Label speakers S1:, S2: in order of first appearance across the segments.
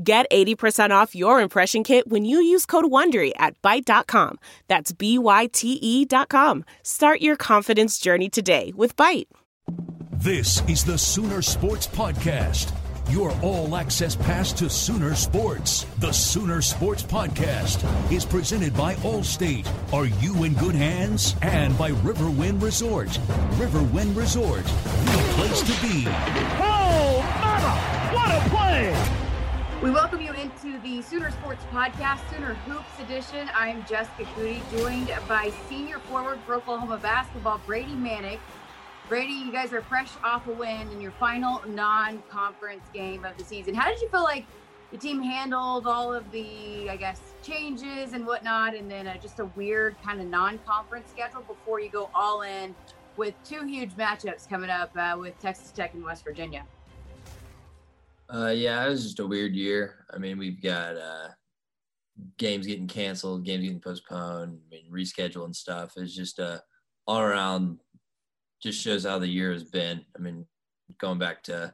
S1: Get 80% off your impression kit when you use code WONDERY at Byte.com. That's B-Y-T-E dot com. Start your confidence journey today with Byte.
S2: This is the Sooner Sports Podcast. Your all access pass to Sooner Sports. The Sooner Sports Podcast is presented by Allstate. Are you in good hands? And by Riverwind Resort. Riverwind Resort, the place to be.
S3: Oh, mama! What a play!
S4: We welcome you into the Sooner Sports Podcast, Sooner Hoops Edition. I'm Jessica Coody, joined by senior forward for Oklahoma basketball, Brady Manek. Brady, you guys are fresh off a win in your final non-conference game of the season. How did you feel like the team handled all of the, I guess, changes and whatnot, and then uh, just a weird kind of non-conference schedule before you go all in with two huge matchups coming up uh, with Texas Tech and West Virginia?
S5: Uh, yeah, it was just a weird year. I mean, we've got uh, games getting canceled, games getting postponed, I mean, reschedule and stuff. It's just uh, all around, just shows how the year has been. I mean, going back to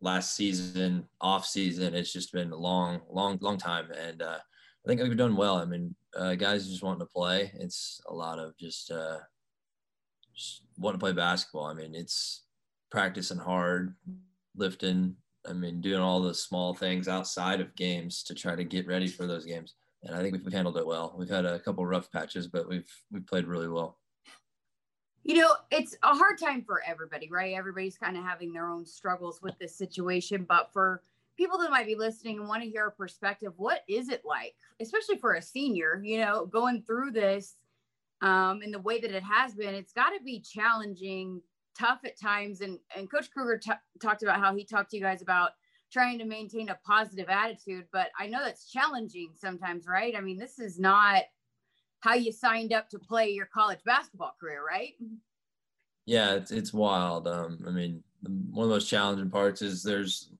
S5: last season, off season, it's just been a long, long, long time. And uh, I think we've done well. I mean, uh, guys just wanting to play. It's a lot of just, uh, just wanting to play basketball. I mean, it's practicing hard, lifting, I mean, doing all the small things outside of games to try to get ready for those games. And I think we've handled it well. We've had a couple rough patches, but we've we've played really well.
S4: You know, it's a hard time for everybody, right? Everybody's kind of having their own struggles with this situation. But for people that might be listening and want to hear a perspective, what is it like, especially for a senior, you know, going through this um, in the way that it has been? It's got to be challenging tough at times. And, and Coach Kruger t- talked about how he talked to you guys about trying to maintain a positive attitude. But I know that's challenging sometimes, right? I mean, this is not how you signed up to play your college basketball career, right?
S5: Yeah, it's, it's wild. Um, I mean, one of the most challenging parts is there's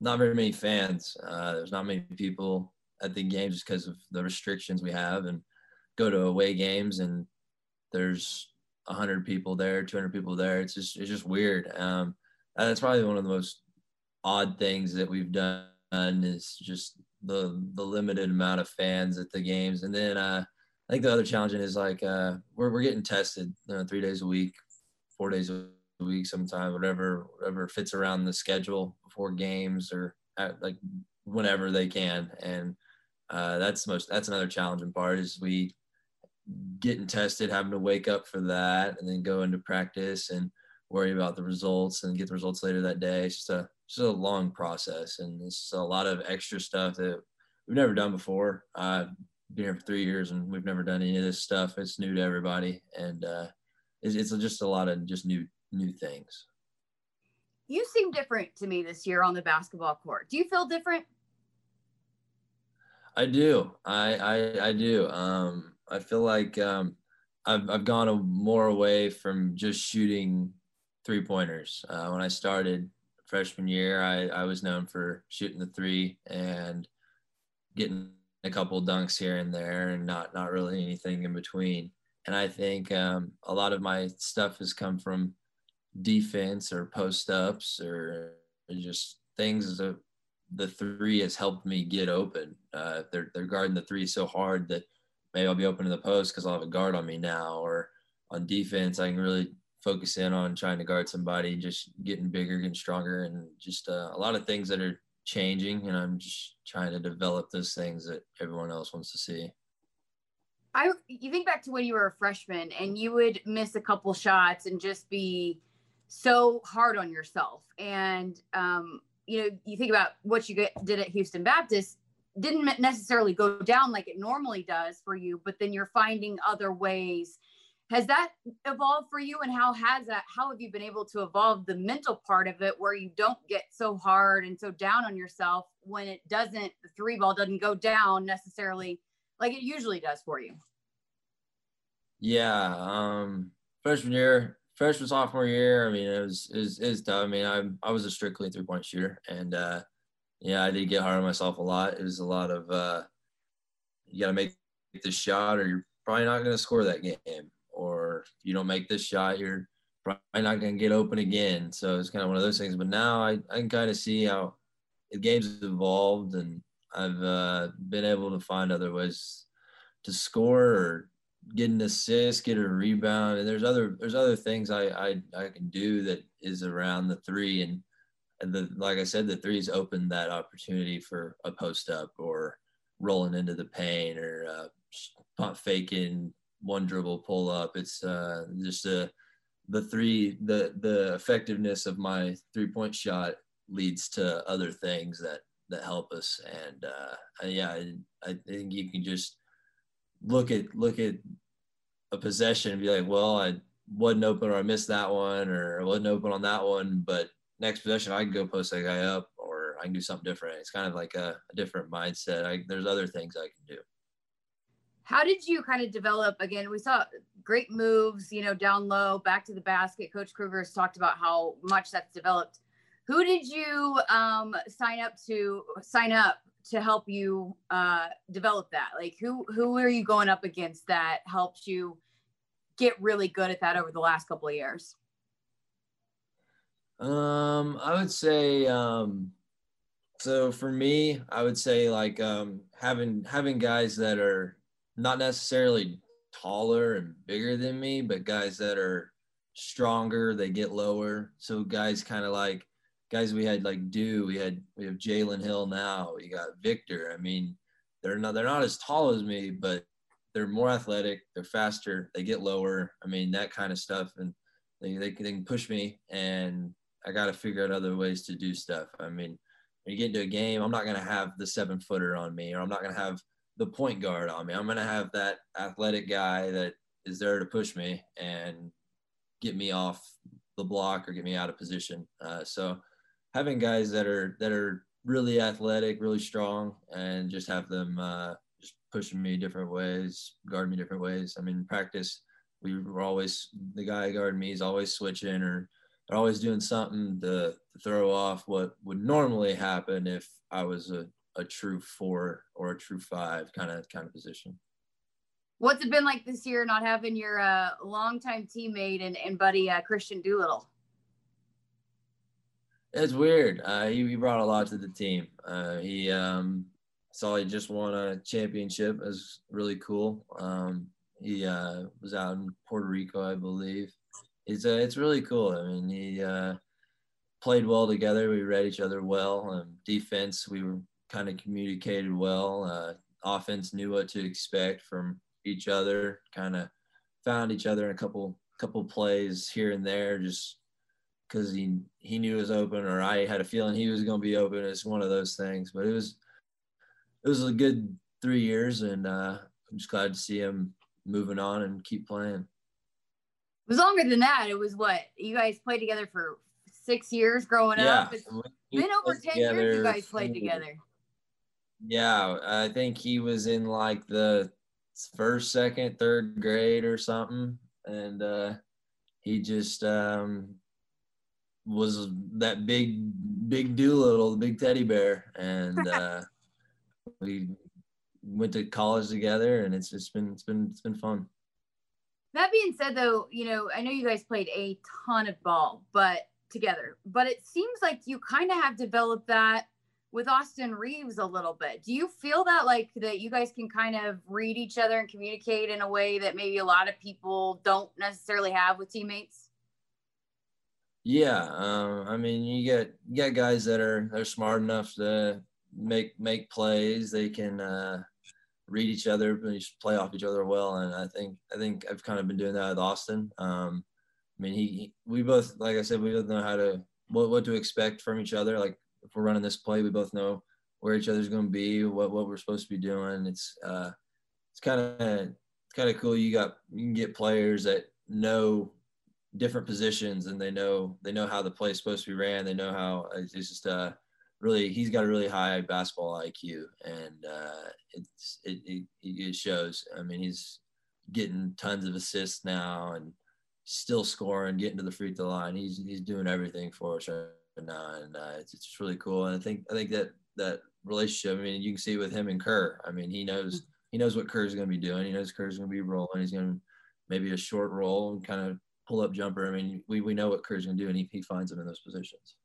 S5: not very many fans. Uh, there's not many people at the games just because of the restrictions we have and go to away games and there's 100 people there 200 people there. It's just it's just weird. Um that's probably one of the most odd things that we've done is just the the limited amount of fans at the games. And then uh i think the other challenge is like uh we're, we're getting tested you know, three days a week four days a week sometime whatever whatever fits around the schedule before games or at, like whenever they can. And uh, that's most that's another challenging part is we getting tested, having to wake up for that, and then go into practice and worry about the results and get the results later that day. It's just a just a long process, and it's a lot of extra stuff that we've never done before. I've been here for three years, and we've never done any of this stuff. It's new to everybody, and uh, it's, it's just a lot of just new new things.
S4: You seem different to me this year on the basketball court. Do you feel different?
S5: I do. I I, I do. Um, I feel like um, I've I've gone a, more away from just shooting three pointers. Uh, when I started freshman year, I I was known for shooting the three and getting a couple dunks here and there, and not not really anything in between. And I think um, a lot of my stuff has come from defense or post ups or just things that the three has helped me get open. Uh, they're they're guarding the three so hard that maybe I'll be open to the post because I'll have a guard on me now. Or on defense, I can really focus in on trying to guard somebody, just getting bigger, getting stronger, and just uh, a lot of things that are changing. And I'm just trying to develop those things that everyone else wants to see.
S4: I you think back to when you were a freshman and you would miss a couple shots and just be so hard on yourself. And um, you know, you think about what you get, did at Houston Baptist didn't necessarily go down like it normally does for you, but then you're finding other ways. Has that evolved for you? And how has that, how have you been able to evolve the mental part of it where you don't get so hard and so down on yourself when it doesn't, the three ball doesn't go down necessarily like it usually does for you?
S5: Yeah. Um, freshman year, freshman sophomore year, I mean, it was it was, tough. I mean, I I was a strictly three point shooter, and uh, yeah, I did get hard on myself a lot. It was a lot of uh, you got to make this shot, or you're probably not going to score that game, or if you don't make this shot, you're probably not going to get open again. So it's kind of one of those things. But now I I can kind of see how the game's evolved, and I've uh, been able to find other ways to score or get an assist, get a rebound, and there's other there's other things I I, I can do that is around the three and and the like I said, the threes open that opportunity for a post up or rolling into the paint or uh, pump faking one dribble pull up. It's uh, just a the three the the effectiveness of my three point shot leads to other things that that help us and uh, yeah I, I think you can just look at look at a possession and be like, well, I wasn't open or I missed that one or I wasn't open on that one, but next possession I can go post that guy up or I can do something different. It's kind of like a, a different mindset. I, there's other things I can do.
S4: How did you kind of develop? Again, we saw great moves, you know, down low, back to the basket. Coach Kruger has talked about how much that's developed. Who did you um, sign up to sign up to help you uh, develop that? Like who who are you going up against that helped you get really good at that over the last couple of years?
S5: Um, I would say um, so for me, I would say like um, having having guys that are not necessarily taller and bigger than me, but guys that are stronger, they get lower. So guys kind of like guys we had like do we had we have Jalen Hill now. We got Victor. I mean, they're not they're not as tall as me, but they're more athletic. They're faster. They get lower. I mean that kind of stuff, and they they, they can push me. And I got to figure out other ways to do stuff. I mean, when you get into a game, I'm not gonna have the seven footer on me, or I'm not gonna have the point guard on me. I'm gonna have that athletic guy that is there to push me and get me off the block or get me out of position. Uh, so having guys that are that are really athletic, really strong, and just have them uh, just pushing me different ways, guard me different ways. I mean, practice we were always the guy guarding me is always switching or they're always doing something to, to, throw off what would normally happen if I was a, a true four or a true five kind of kind of position.
S4: What's it been like this year not having your uh, longtime teammate and, and buddy uh, Kristian Doolittle?
S5: It's weird. Uh, he, he brought a lot to the team. Uh, he um, saw he just won a championship. It was really cool. Um, he uh, was out in Puerto Rico, I believe. It's uh, it's really cool. I mean, he uh, played well together. We read each other well. Um, defense, we were kind of communicated well. Uh, offense knew what to expect from each other. Kind of found each other in a couple couple plays here and there. Just because he he knew it was open, or I had a feeling he was going to be open. It's one of those things, but it was it was a good three years, and uh, I'm just glad to see him moving on and keep playing.
S4: It was longer than that. It was what you guys played together for six years growing yeah. up. It's been over ten years you guys played together.
S5: Yeah, I think he was in like the first, second, third grade or something, and uh, he just um, was that big, big Doolittle, the big teddy bear, and uh, we went to college together, and it's just been it's been it's been fun.
S4: That being said, though, you know, I know you guys played a ton of ball, but together, but it seems like you kind of have developed that with Austin Reaves a little bit. Do you feel that like that you guys can kind of read each other and communicate in a way that maybe a lot of people don't necessarily have with teammates?
S5: Yeah, um, I mean, you get you get guys that are they're smart enough to make make plays. They can uh, read each other, play off each other well. And I think I think I've kind of been doing that with Austin. Um, I mean, he, he, we both like I said, we both know how to what what to expect from each other. Like if we're running this play, we both know where each other's going to be, what what we're supposed to be doing. It's uh, it's kind of it's kind of cool. You got you can get players that know different positions and they know they know how the play is supposed to be ran. They know how it's just uh really he's got a really high basketball IQ and uh, it's it, it, it shows. I mean he's getting tons of assists now and still scoring, getting to the free throw line. He's he's doing everything for us right now, and uh, it's it's really cool. And I think I think that that relationship. I mean, you can see with him and Kur. I mean, he knows he knows what Kur's going to be doing. He knows Kur's going to be rolling. He's going to maybe a short roll and kind of pull up jumper. I mean, we we know what Kur's going to do, and he he finds him in those positions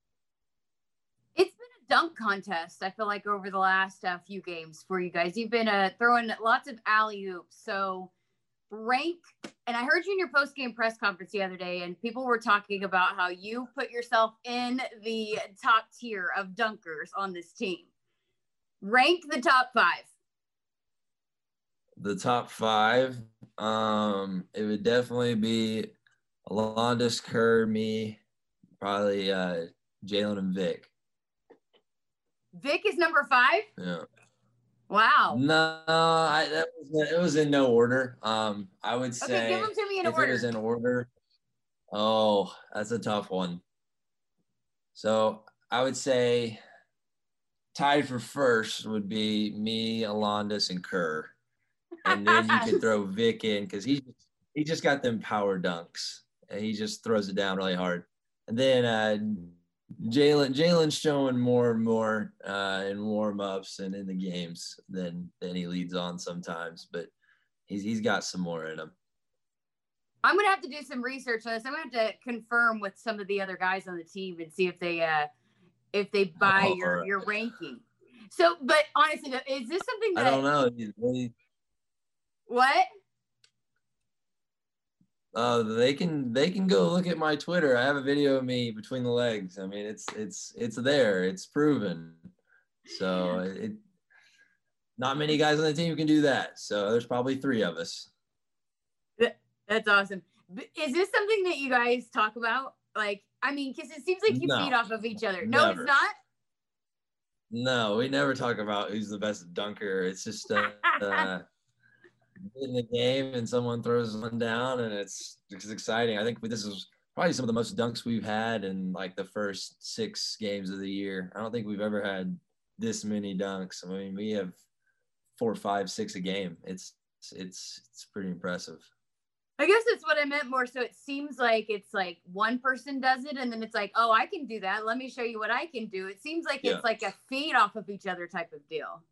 S4: dunk contest. I feel like over the last uh, few games for you guys, you've been uh, throwing lots of alley oops. So rank, and I heard you in your post game press conference the other day, and people were talking about how you put yourself in the top tier of dunkers on this team. Rank the top five.
S5: The top five, um, it would definitely be Alondes, Kur, me, probably uh, Jalen and Vic.
S4: Vic is number five.
S5: Yeah.
S4: Wow.
S5: No, I, that was it was in no order. Um, I would say
S4: okay, give them to me in
S5: if
S4: order.
S5: it was in order. Oh, that's a tough one. So I would say tied for first would be me, Alondes, and Kur, and then you could throw Vic in because he he just got them power dunks and he just throws it down really hard. And then uh, Jalen Jalen's showing more and more uh, in warm ups and in the games than than he leads on sometimes, but he's he's got some more in him.
S4: I'm gonna have to do some research on this. I'm gonna have to confirm with some of the other guys on the team and see if they uh if they buy oh, your your ranking. So, but honestly, is this something that
S5: I don't know?
S4: What?
S5: Uh, they can they can go look at my Twitter. I have a video of me between the legs. I mean, it's it's it's there. It's proven. So it, not many guys on the team can do that. So there's probably three of us.
S4: That's awesome. Is this something that you guys talk about? Like, I mean, because it seems like you no, feed off of each other. No, never. it's not.
S5: No, we never talk about who's the best dunker. It's just uh, uh in the game and someone throws one down and it's it's exciting. I think this is probably some of the most dunks we've had in like the first six games of the year. I don't think we've ever had this many dunks. I mean, we have four, five, six a game. It's it's it's pretty impressive.
S4: I guess that's what I meant more. So it seems like it's like one person does it, and then it's like, oh, I can do that. Let me show you what I can do. It seems like yeah. it's like a feed off of each other type of deal.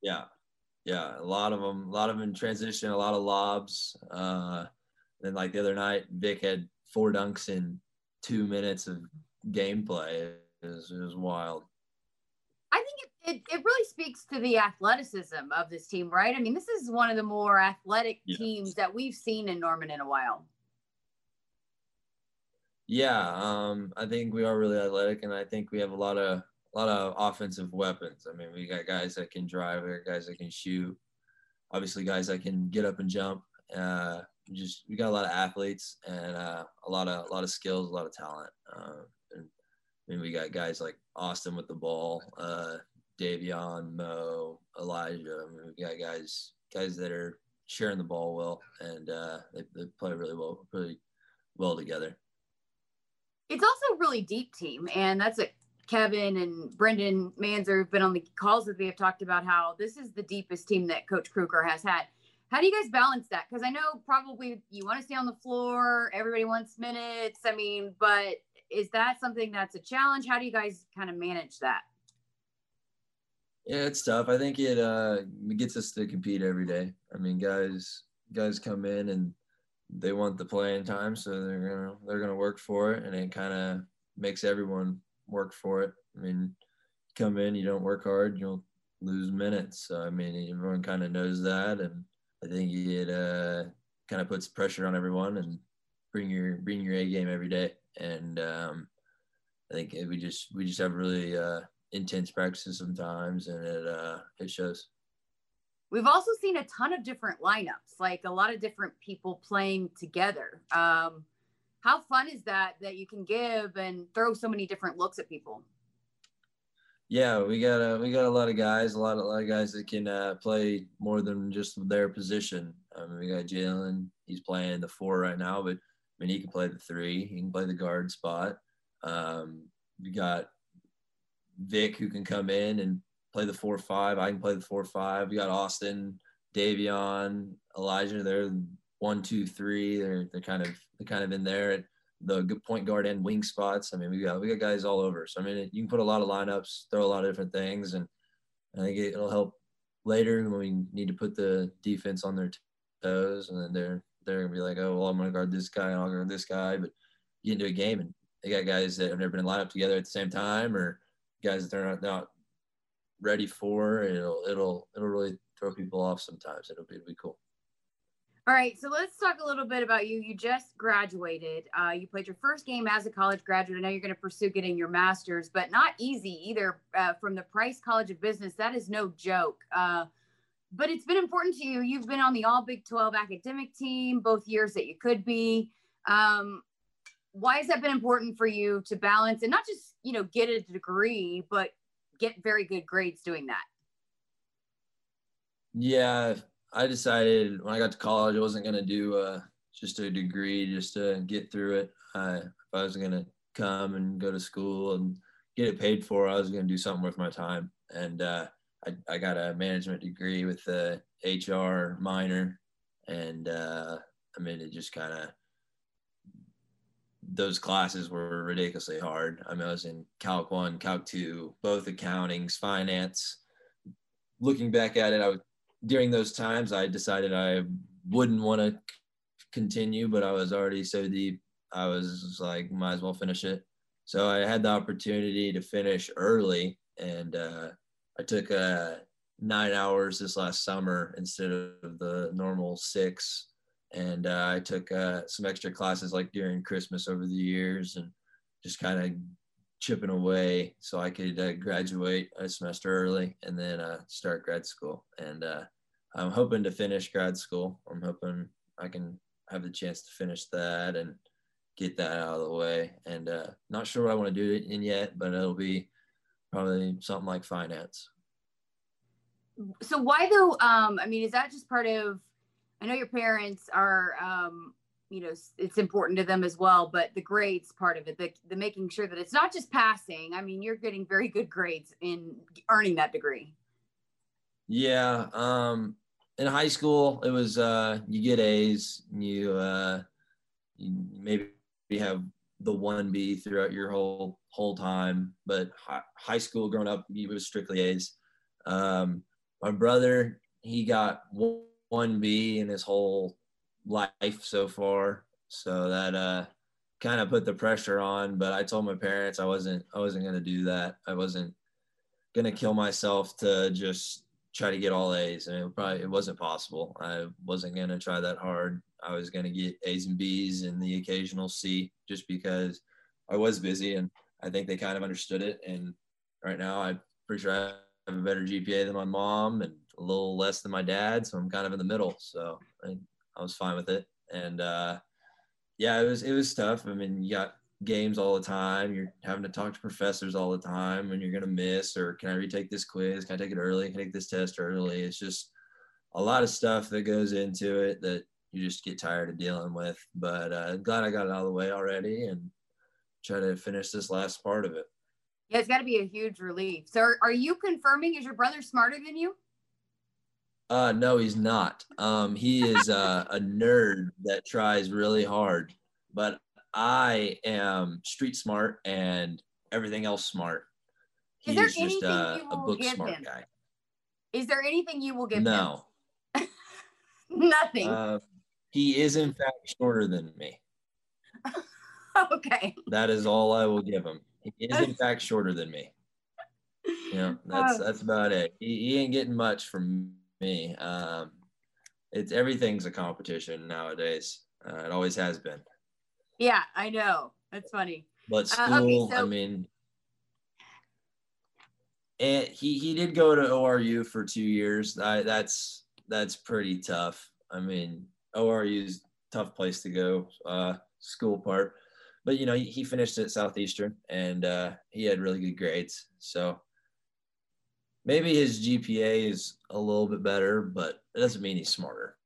S5: Yeah, yeah, a lot of them, a lot of them in transition, a lot of lobs. Uh, then like the other night, Vic had four dunks in two minutes of gameplay. It was, it was wild.
S4: I think it, it, it, really speaks to the athleticism of this team, right? I mean, this is one of the more athletic teams that we've seen in Norman in a while.
S5: Yeah, um, I think we are really athletic, and I think we have a lot of a lot of offensive weapons. I mean, we got guys that can drive, guys that can shoot, obviously guys that can get up and jump. Uh, just we got a lot of athletes and uh, a lot of a lot of skills, a lot of talent. Uh, and I mean, we got guys like Austin with the ball, uh, Davion, Mo, Elijah. I mean, we got guys guys that are sharing the ball well, and uh, they, they play really well, really well together.
S4: It's also a really deep team, and that's a Kevin and Brendan Manzer have been on the calls that we have talked about how this is the deepest team that Coach Kruger has had. How do you guys balance that? Because I know probably you want to stay on the floor, everybody wants minutes. I mean, but is that something that's a challenge? How do you guys kind of manage that?
S5: Yeah, it's tough. I think it uh gets us to compete every day. I mean, guys guys come in and they want the playing time, so they're gonna they're gonna work for it, and it kind of makes everyone work for it. I mean, come in, you don't work hard, you'll lose minutes. So I mean, everyone kind of knows that, and I think it uh, kind of puts pressure on everyone and bring your bring your A game every day. And um, I think we just we just have really uh, intense practices sometimes, and it uh, it shows.
S4: We've also seen a ton of different lineups, like a lot of different people playing together. Um, how fun is that that you can give and throw so many different looks at people?
S5: Yeah, we got a we got a lot of guys, a lot of a lot of guys that can uh, play more than just their position. I mean, we got Jalen, he's playing the four right now, but I mean he can play the three, he can play the guard spot. Um, we got Vic who can come in and play the four five. I can play the four five. We got Austin, Davion, Elijah. They're one, two, three. They're they're kind of they're kind of in there at the good point guard and wing spots. I mean, we got we got guys all over. So I mean, you can put a lot of lineups, throw a lot of different things, and I think it'll help later when we need to put the defense on their toes, and then they're they're gonna be like, oh well, I'm gonna guard this guy and I'll guard this guy, but you get into a game and they got guys that have never been in lineup together at the same time, or guys that they're not, not ready for. It'll it'll it'll really throw people off sometimes. It'll be, it'll be cool.
S4: All right, so let's talk a little bit about you. You just graduated. Uh, you played your first game as a college graduate. I know you're going to pursue getting your master's, but not easy either. Uh, from the Price College of Business, that is no joke. Uh, but it's been important to you. You've been on the All Big 12 academic team both years that you could be. Um, why has that been important for you to balance and not just you know get a degree, but get very good grades doing that?
S5: Yeah, I decided when I got to college, I wasn't going to do uh, just a degree just to get through it. I, if I was going to come and go to school and get it paid for, I was going to do something worth my time. And uh, I, I got a management degree with a HR minor. And uh, I mean, it just kind of, those classes were ridiculously hard. I mean, I was in Calc 1, Calc 2, both accountings, finance. Looking back at it, I would during those times, I decided I wouldn't want to continue, but I was already so deep. I was like, might as well finish it. So I had the opportunity to finish early, and uh, I took uh, nine hours this last summer instead of the normal six. And uh, I took uh, some extra classes like during Christmas over the years, and just kind of chipping away so I could uh, graduate a semester early and then uh, start grad school. And uh, I'm hoping to finish grad school. I'm hoping I can have the chance to finish that and get that out of the way. And uh, not sure what I want to do it in yet, but it'll be probably something like finance.
S4: So why though? Um, I mean, is that just part of? I know your parents are, um, you know, it's important to them as well, but the grades part of it, the, the making sure that it's not just passing. I mean, you're getting very good grades in earning that degree.
S5: Yeah. Um, in high school, it was uh, you get A's, you uh, you maybe have the one B throughout your whole whole time. But high, high school, growing up, it was strictly A's. Um, my brother, he got one B in his whole life so far, so that uh, kind of put the pressure on. But I told my parents I wasn't I wasn't gonna do that. I wasn't gonna kill myself to just try to get all A's, and it probably it wasn't possible. I wasn't gonna try that hard. I was gonna get A's and B's and the occasional C, just because I was busy, and I think they kind of understood it. And right now, I'm pretty sure I have a better GPA than my mom and a little less than my dad, so I'm kind of in the middle. So I, I was fine with it, and uh, yeah, it was it was tough. I mean, you got games all the time. You're having to talk to professors all the time when you're to miss, or can I retake this quiz? Can I take it early? Can I take this test early? It's just a lot of stuff that goes into it that you just get tired of dealing with. But uh, glad I got it out of the way already and try to finish this last part of it.
S4: Yeah, it's got to be a huge relief. So, are, are you confirming? Is your brother smarter than you?
S5: Uh, no, he's not. Um, he is uh, a nerd that tries really hard, but I am street smart and everything else smart.
S4: Is
S5: He's
S4: there
S5: just
S4: anything
S5: uh, a book smart
S4: him?
S5: guy.
S4: Is there anything you will give
S5: No,
S4: him? No. Nothing.
S5: uh, he is in fact shorter than me.
S4: okay.
S5: That is all I will give him. He is in fact shorter than me. Yeah, that's
S4: Oh.
S5: that's about it. He, he ain't getting much from me. Um, it's everything's a competition nowadays. Uh, it always has been.
S4: Yeah, I know. That's funny.
S5: But
S4: Uh, okay,
S5: school, I mean, and he he did go to ORU for two years. I, that's that's pretty tough. I mean, ORU's tough place to go, uh, school part. But you know, he, he finished at Southeastern, and uh, he had really good grades. So maybe his GPA is a little bit better, but it doesn't mean he's smarter.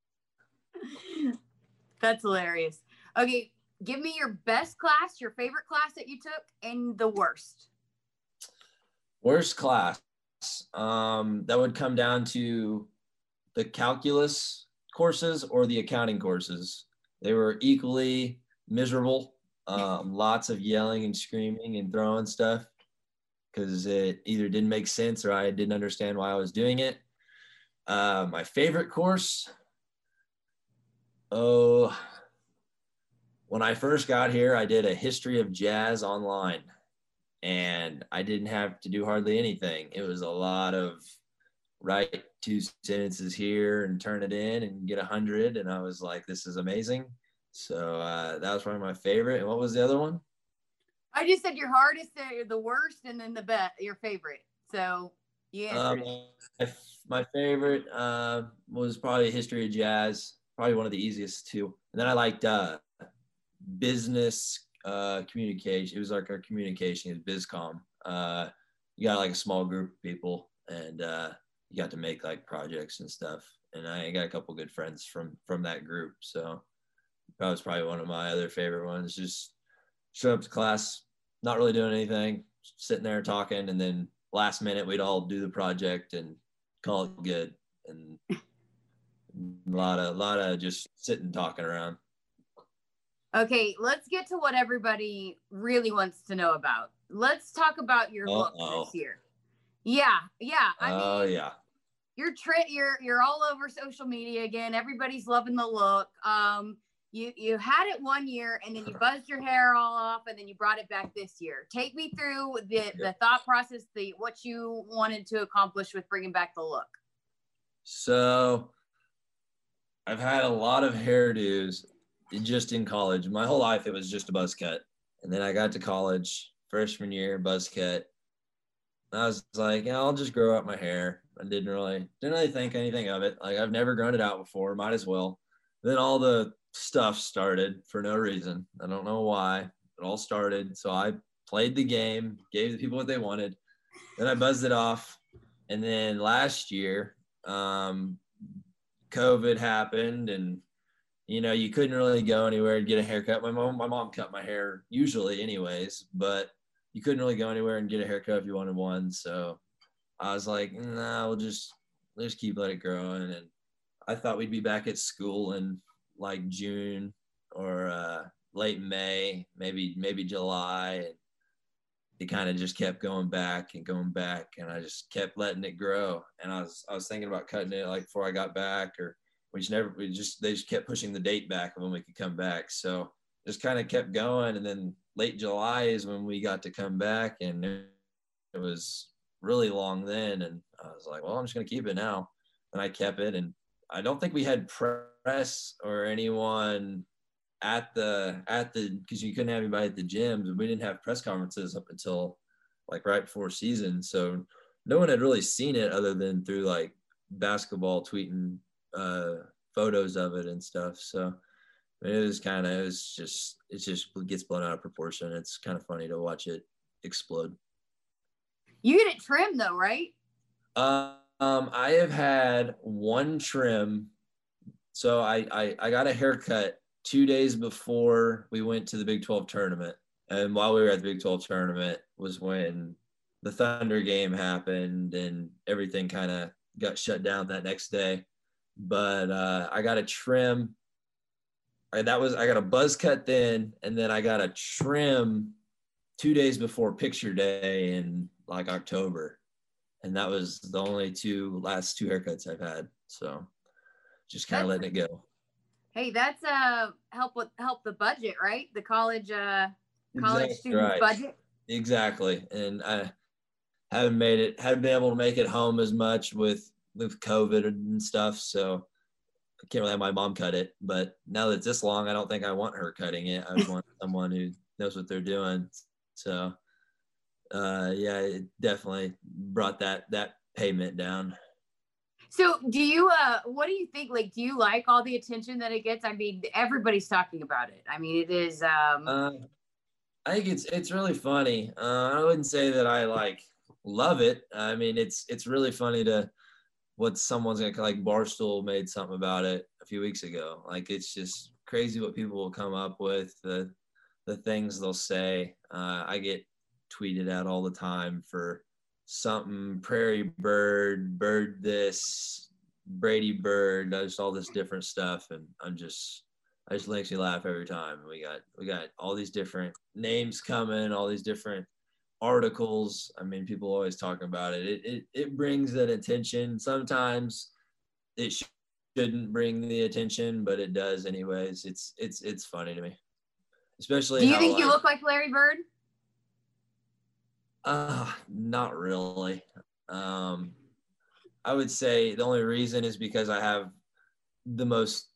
S4: That's hilarious. Okay, give me your best class, your favorite class that you took, and the worst.
S5: Worst class. Um, that would come down to the calculus courses or the accounting courses. They were equally miserable. Um, lots of yelling and screaming and throwing stuff because it either didn't make sense or I didn't understand why I was doing it. Uh, my favorite course. Oh, when I first got here, I did a history of jazz online and I didn't have to do hardly anything. It was a lot of write two sentences here and turn it in and get a hundred. And I was like, this is amazing. So uh, that was probably my favorite. And what was the other one?
S4: I just said your hardest, uh, the worst, and then the best, your favorite. So yeah.
S5: Um, my, my favorite uh, was probably history of jazz, probably one of the easiest too. And then I liked uh, business uh, communication. It was like our communication is BizCom. Uh, you got like a small group of people, and uh, you got to make like projects and stuff. And I got a couple good friends from from that group, so that was probably one of my other favorite ones. Just show up to class, not really doing anything, sitting there talking, and then last minute we'd all do the project and call it good. And a lot of a lot of just sitting talking around.
S4: Okay, let's get to what everybody really wants to know about. Let's talk about your look
S5: Uh-oh.
S4: this year. Yeah, yeah. I
S5: Oh
S4: mean,
S5: yeah.
S4: you're tri- you're you're all over social media again. Everybody's loving the look. Um, you you had it one year and then you buzzed your hair all off and then you brought it back this year. Take me through the the thought process, the what you wanted to accomplish with bringing back the look.
S5: So I've had a lot of hairdos just in college. My whole life it was just a buzz cut. And then I got to college, freshman year, buzz cut. I was like, yeah, I'll just grow out my hair. I didn't really didn't really think anything of it. Like I've never grown it out before, might as well. Then all the stuff started for no reason. I don't know why. It all started. So I played the game, gave the people what they wanted. Then I buzzed it off. And then last year, um, COVID happened and you know, you couldn't really go anywhere and get a haircut. My mom, my mom cut my hair usually anyways, but you couldn't really go anywhere and get a haircut if you wanted one. So I was like, nah, we'll just, we'll just keep let it growing. And I thought we'd be back at school in like June or uh, late May, maybe, maybe July. And it kind of just kept going back and going back. And I just kept letting it grow. And I was, I was thinking about cutting it like before I got back or we just never we just they just kept pushing the date back when we could come back so just kind of kept going and then late july is when we got to come back and it was really long then and i was like well i'm just to keep it now and i kept it and i don't think we had press or anyone at the at the because you couldn't have anybody at the gyms we didn't have press conferences up until like right before season so no one had really seen it other than through like basketball tweeting uh, photos of it and stuff. So it was kind of, it was just, it just gets blown out of proportion. It's kind of funny to watch it explode.
S4: You get it trimmed though, right?
S5: Um, I have had one trim. So I, I, I got a haircut two days before we went to the Big 12 tournament. And while we were at the Big 12 tournament was when the Thunder game happened and everything kind of got shut down that next day. But uh, I got a trim. I, that was I got a buzz cut then, and then I got a trim two days before picture day in like October, and that was the only two last two haircuts I've had. So just kind of letting it go.
S4: Hey, that's uh help with help the budget, right? The college uh college
S5: Exactly
S4: students
S5: right.
S4: budget.
S5: Exactly, and I haven't made it, haven't been able to make it home as much with with COVID and stuff. So I can't really have my mom cut it. But now that it's this long, I don't think I want her cutting it. I want someone who knows what they're doing. So uh, yeah, it definitely brought that that payment down.
S4: So do you uh what do you think? Like do you like all the attention that it gets? I mean, everybody's talking about it. I mean, it is um
S5: Uh, I think it's it's really funny. Uh, I wouldn't say that I like love it. I mean, it's it's really funny to what someone's gonna like. Barstool made something about it a few weeks ago. Like it's just crazy what people will come up with. The the things they'll say. Uh, I get tweeted at all the time for something prairie bird, bird this, Brady bird, just all this different stuff, and I'm just i just makes me laugh every time. We got we got all these different names coming, all these different articles. I mean, people always talk about it. It it, it brings that attention. Sometimes it sh- shouldn't bring the attention, but it does anyways. It's it's it's funny to me, especially.
S4: do you think you look like Larry Bird?
S5: Uh, not really. Um, I would say the only reason is because I have the most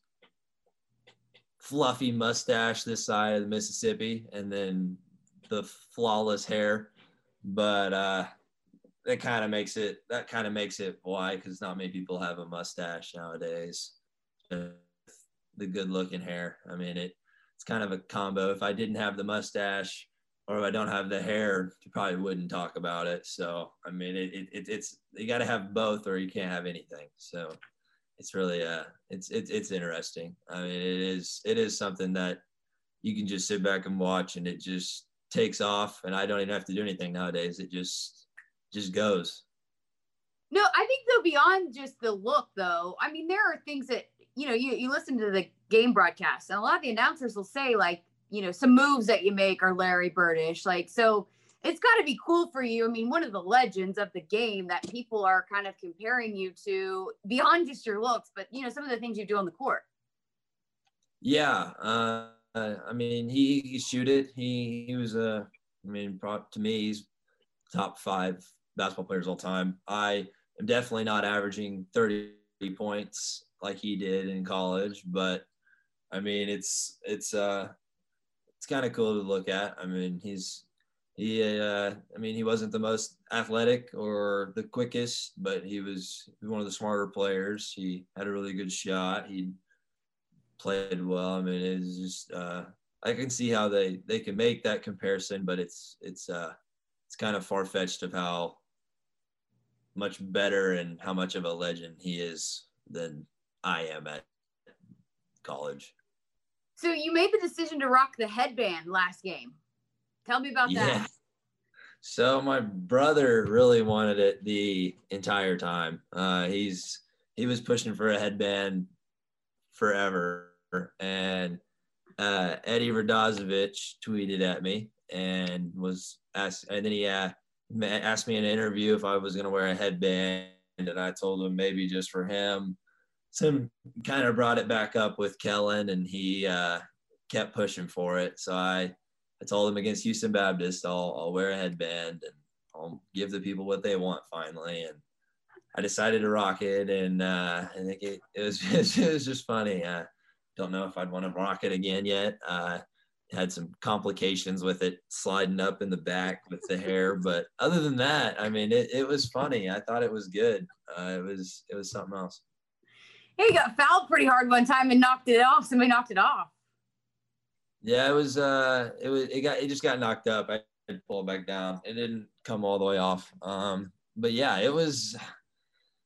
S5: fluffy mustache this side of the Mississippi and then the flawless hair. But uh, that kind of makes it, that kind of makes it why, because not many people have a mustache nowadays. The good looking hair. I mean, it, it's kind of a combo. If I didn't have the mustache, or if I don't have the hair, you probably wouldn't talk about it. So I mean, it, it, it it's you got to have both, or you can't have anything. So it's really uh, it's it's it's interesting. I mean, it is it is something that you can just sit back and watch, and it just takes off. And I don't even have to do anything nowadays. It just just goes.
S4: No, I think though beyond just the look though, I mean there are things that you know, you you listen to the game broadcast and a lot of the announcers will say like, you know, some moves that you make are Larry Birdish. Like so it's got to be cool for you. I mean, one of the legends of the game that people are kind of comparing you to beyond just your looks, but you know, some of the things you do on the court.
S5: Yeah, uh, I mean, he he shoot it. He he was a. I mean, to me, he's top five basketball players all time. I am definitely not averaging thirty points like he did in college, but I mean, it's it's uh it's kind of cool to look at. I mean, he's he uh I mean, he wasn't the most athletic or the quickest, but he was one of the smarter players. He had a really good shot. He played well. I mean, it's just uh, I can see how they they can make that comparison, but it's it's uh, it's kind of far fetched of how much better and how much of a legend he is than I am at college.
S4: So you made the decision to rock the headband last game. Tell me about
S5: Yeah.
S4: that.
S5: So my brother really wanted it the entire time. Uh, he's he was pushing for a headband forever, and uh, Eddie Radazovich tweeted at me and was asked, and then he uh, asked me in an interview if I was going to wear a headband, and I told him maybe just for him. Tim kind of brought it back up with Kellen, and he uh, kept pushing for it. So I I told him against Houston Baptist, I'll, I'll wear a headband and I'll give the people what they want finally. And I decided to rock it. And uh, I think it, it, was, it was just funny. I don't know if I'd want to rock it again yet. Uh, had some complications with it sliding up in the back with the hair. But other than that, I mean, it, it was funny. I thought it was good. Uh, it was, it was something else.
S4: You got fouled pretty hard one time and knocked it off. Somebody knocked it off.
S5: Yeah, it was. Uh, it was. It got. It just got knocked up. I had to pull it back down. It didn't come all the way off. Um, but yeah, it was.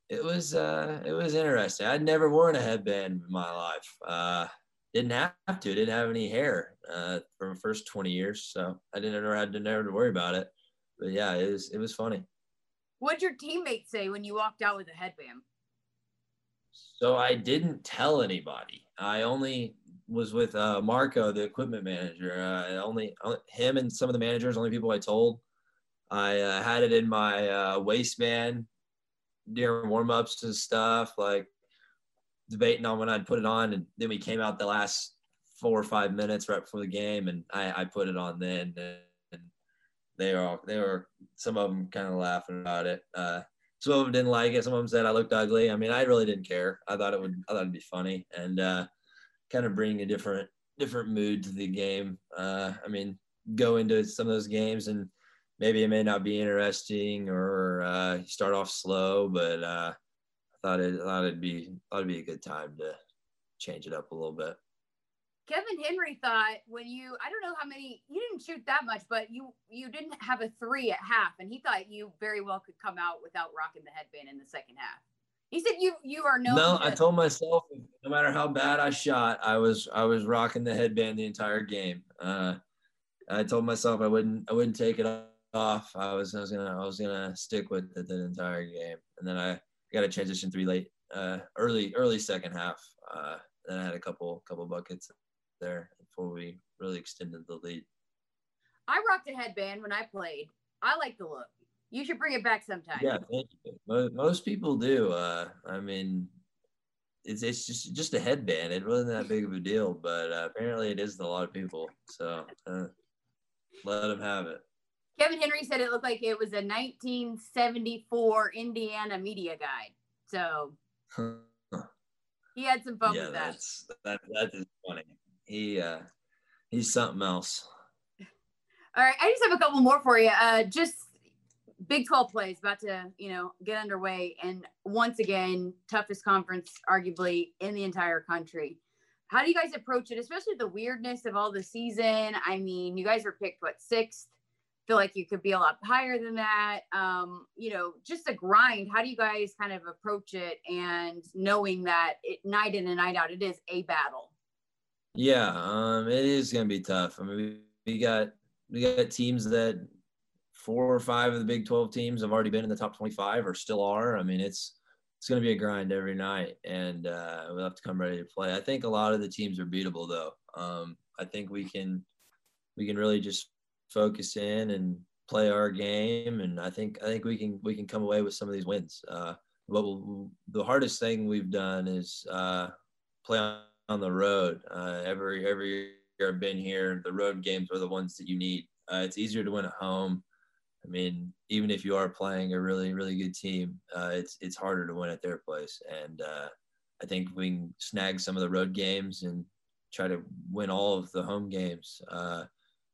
S5: It was. Uh, it was interesting. I'd never worn a headband in my life. Uh, didn't have to. Didn't have any hair. Uh, for the first twenty years, so I didn't ever had to never to worry about it. But yeah, it was. It was funny.
S4: What'd your teammates say when you walked out with a headband?
S5: So I didn't tell anybody. I only was with uh, Marco, the equipment manager. Uh, only him and some of the managers, only people I told. I uh, had it in my uh, waistband during warmups and stuff, like debating on when I'd put it on. And then we came out the last four or five minutes right before the game, and I, I put it on then. And they were they were some of them kind of laughing about it. Some of them didn't like it. Some of them said I looked ugly. I mean, I really didn't care. I thought it would I thought it'd be funny and uh, kind of bring a different different mood to the game. Uh, I mean, go into some of those games and maybe it may not be interesting or uh, start off slow, but uh, I thought it thought it'd be thought it'd be a good time to change it up a little bit.
S4: Kevin Henry thought when you I don't know how many you didn't shoot that much, but you you didn't have a three at half, and he thought you very well could come out without rocking the headband in the second half. He said you you are no.
S5: No, I told myself no matter how bad I shot, I was I was rocking the headband the entire game. Uh, I told myself I wouldn't I wouldn't take it off. I was I was gonna I was gonna stick with it the entire game, and then I got a transition three late, uh, early early second half. Uh, then I had a couple couple buckets there before we really extended the lead.
S4: I rocked a headband when I played. I like the look. You should bring it back sometime.
S5: Yeah, thank you. Most people do. Uh, I mean, it's it's just just a headband. It wasn't that big of a deal, but uh, apparently it is to a lot of people. So uh, let them have it.
S4: Kevin Henry said it looked like it was a 1974 Indiana media guide. So he had some fun
S5: yeah,
S4: with that.
S5: That's, that that is funny. He uh, he's something else.
S4: All right, I just have a couple more for you. Uh, just Big 12 plays about to, you know, get underway, and once again, toughest conference arguably in the entire country. How do you guys approach it, especially the weirdness of all the season? I mean, you guys were picked what sixth feel like you could be a lot higher than that. Um, you know, just a grind. How do you guys kind of approach it and knowing that it night in and night out, it is a battle?
S5: Yeah, um, it is going to be tough. I mean, we, we got we got teams that four or five of the Big 12 teams have already been in the top 25 or still are. I mean, it's it's going to be a grind every night, and uh, we'll have to come ready to play. I think a lot of the teams are beatable, though. Um, I think we can we can really just focus in and play our game, and I think I think we can we can come away with some of these wins. Uh, but we'll, the hardest thing we've done is uh, play on, on, the road. Uh, every every year I've been here, the road games are the ones that you need. Uh, it's easier to win at home. I mean, even if you are playing a really really good team, uh, it's it's harder to win at their place. And uh, I think we can snag some of the road games and try to win all of the home games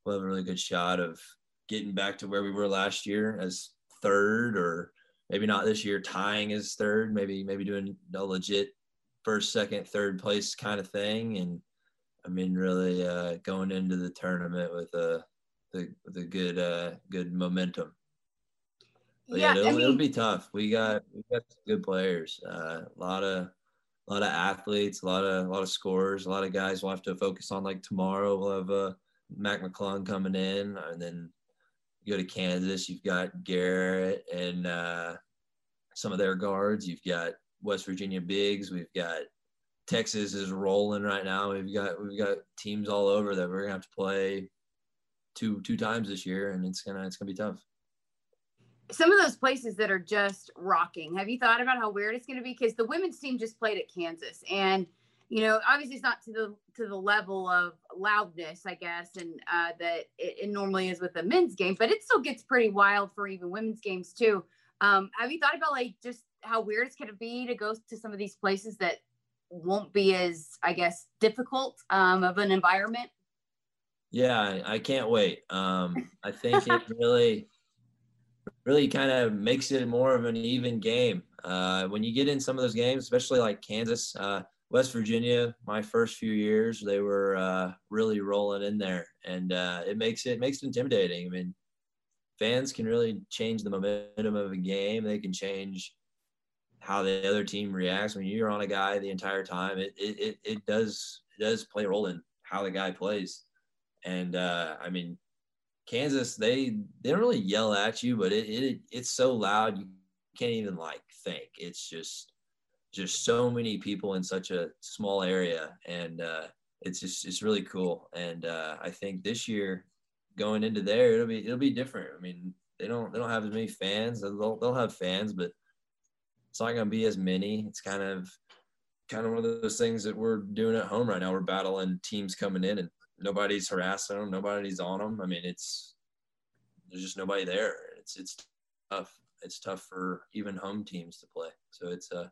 S5: we'll have a really good shot of getting back to where we were last year as third, or maybe not this year tying as third. Maybe maybe doing a legit first, second, third place kind of thing. And I mean, really uh, going into the tournament with a with a good uh, good momentum. But yeah, yeah it'll, I mean, it'll, be tough. We got we got good players. Uh, a lot of a lot of athletes, a lot of a lot of scorers, a lot of guys we'll have to focus on. Like tomorrow, we'll have a Mac McClung coming in, and then you go to Kansas, you've got Garrett and uh, some of their guards. You've got West Virginia bigs. We've got Texas is rolling right now. We've got we've got teams all over that we're gonna have to play two two times this year, and it's gonna it's gonna be tough.
S4: Some of those places that are just rocking. Have you thought about how weird it's gonna be? Because the women's team just played at Kansas, and you know, obviously it's not to the to the level of loudness, I guess, and uh, that it, it, normally is with the men's game, but it still gets pretty wild for even women's games too. Um, have you thought about like just how weird it's going to be to go to some of these places that won't be as, I guess, difficult um, of an environment?
S5: Yeah, I, I can't wait. Um, I think it really, really kind of makes it more of an even game. Uh, when you get in some of those games, especially like Kansas. Uh, West Virginia, my first few years, they were uh, really rolling in there, and uh, it makes it makes it intimidating. I mean, fans can really change the momentum of a game. They can change how the other team reacts. When you're on a guy the entire time, it it it, does it does play a role in how the guy plays. And uh, I mean, Kansas, they they don't really yell at you, but it, it it's so loud you can't even like think. It's just just so many people in such a small area, and uh, it's just it's really cool. And uh, I think this year going into there, it'll be it'll be different. I mean, they don't they don't have as many fans. They'll they'll have fans, but it's not going to be as many. It's kind of kind of one of those things that we're doing at home right now. We're battling teams coming in, and nobody's harassing them. Nobody's on them. I mean, it's there's just nobody there. It's it's tough. It's tough for even home teams to play. So it's a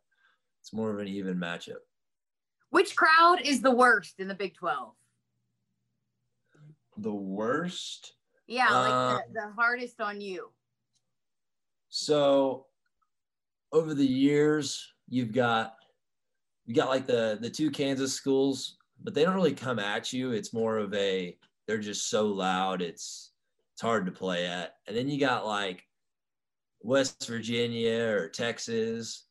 S5: it's more of an even matchup.
S4: Which crowd is the worst in the Big Twelve?
S5: The worst.
S4: Yeah, like uh, the, the hardest on you.
S5: So over the years, you've got you got like the the two Kansas schools but they don't really come at you. It's more of a they're just so loud. It's it's hard to play at. And then you got like West Virginia or Texas,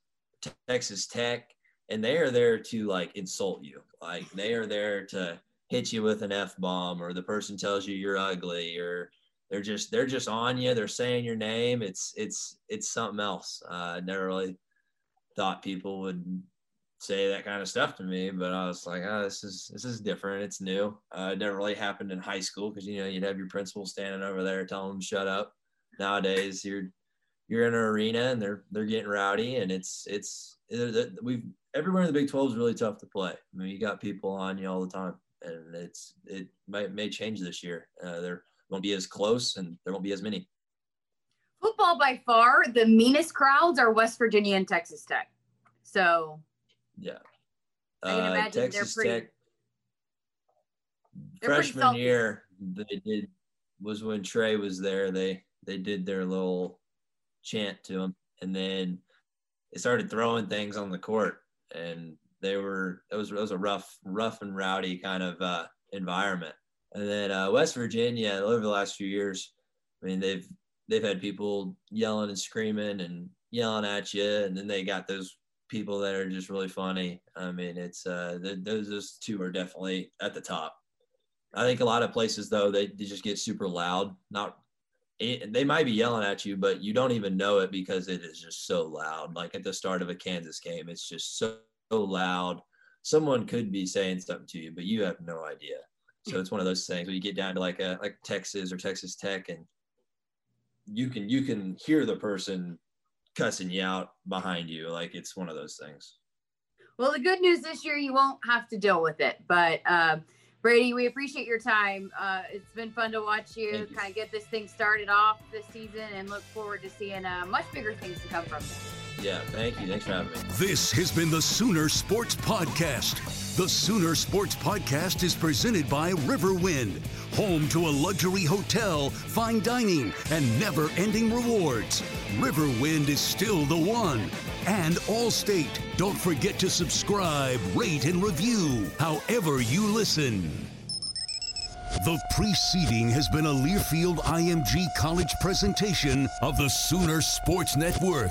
S5: Texas Tech, and they are there to like insult you. Like they are there to hit you with an F bomb or the person tells you you're ugly or they're just they're just on you. They're saying your name. It's it's it's something else. Uh, I never really thought people would say that kind of stuff to me, but I was like, oh, this is this is different. It's new. Uh, it never really happened in high school because you know you'd have your principal standing over there telling them shut up. Nowadays, you're you're in an arena and they're they're getting rowdy, and it's it's we've everywhere in the Big Twelve is really tough to play. I mean, you got people on you all the time, and it's it might may change this year. Uh, there won't be as close, and there won't be as many.
S4: Football by far the meanest crowds are West Virginia and Texas Tech. So
S5: yeah.
S4: I can uh, imagine Texas they're pretty.
S5: Tech, freshman year, they did was when Trey was there. They they did their little chant to him, and then they started throwing things on the court, and they were it was it was a rough rough and rowdy kind of uh, environment. And then uh, West Virginia over the last few years, I mean they've they've had people yelling and screaming and yelling at you, and then they got those people that are just really funny. I mean, it's uh, those those two are definitely at the top. I think a lot of places though they, they just get super loud. Not they might be yelling at you, but you don't even know it because it is just so loud. Like at the start of a Kansas game, it's just so loud. Someone could be saying something to you, but you have no idea. So it's one of those things where you get down to like a like Texas or Texas Tech, and you can you can hear the person cussing you out behind you. Like it's one of those things.
S4: Well, the good news this year, you won't have to deal with it. But uh, Brady, we appreciate your time. Uh, it's been fun to watch you, you. kind of get this thing started off this season and look forward to seeing uh, much bigger things to come from this.
S5: Yeah, thank you. Thanks for having me.
S2: This has been the Sooner Sports Podcast. The Sooner Sports Podcast is presented by Riverwind, home to a luxury hotel, fine dining, and never ending rewards. Riverwind is still the one. And Allstate. Don't forget to subscribe, rate, and review however you listen. The preceding has been a Learfield IMG College presentation of the Sooner Sports Network.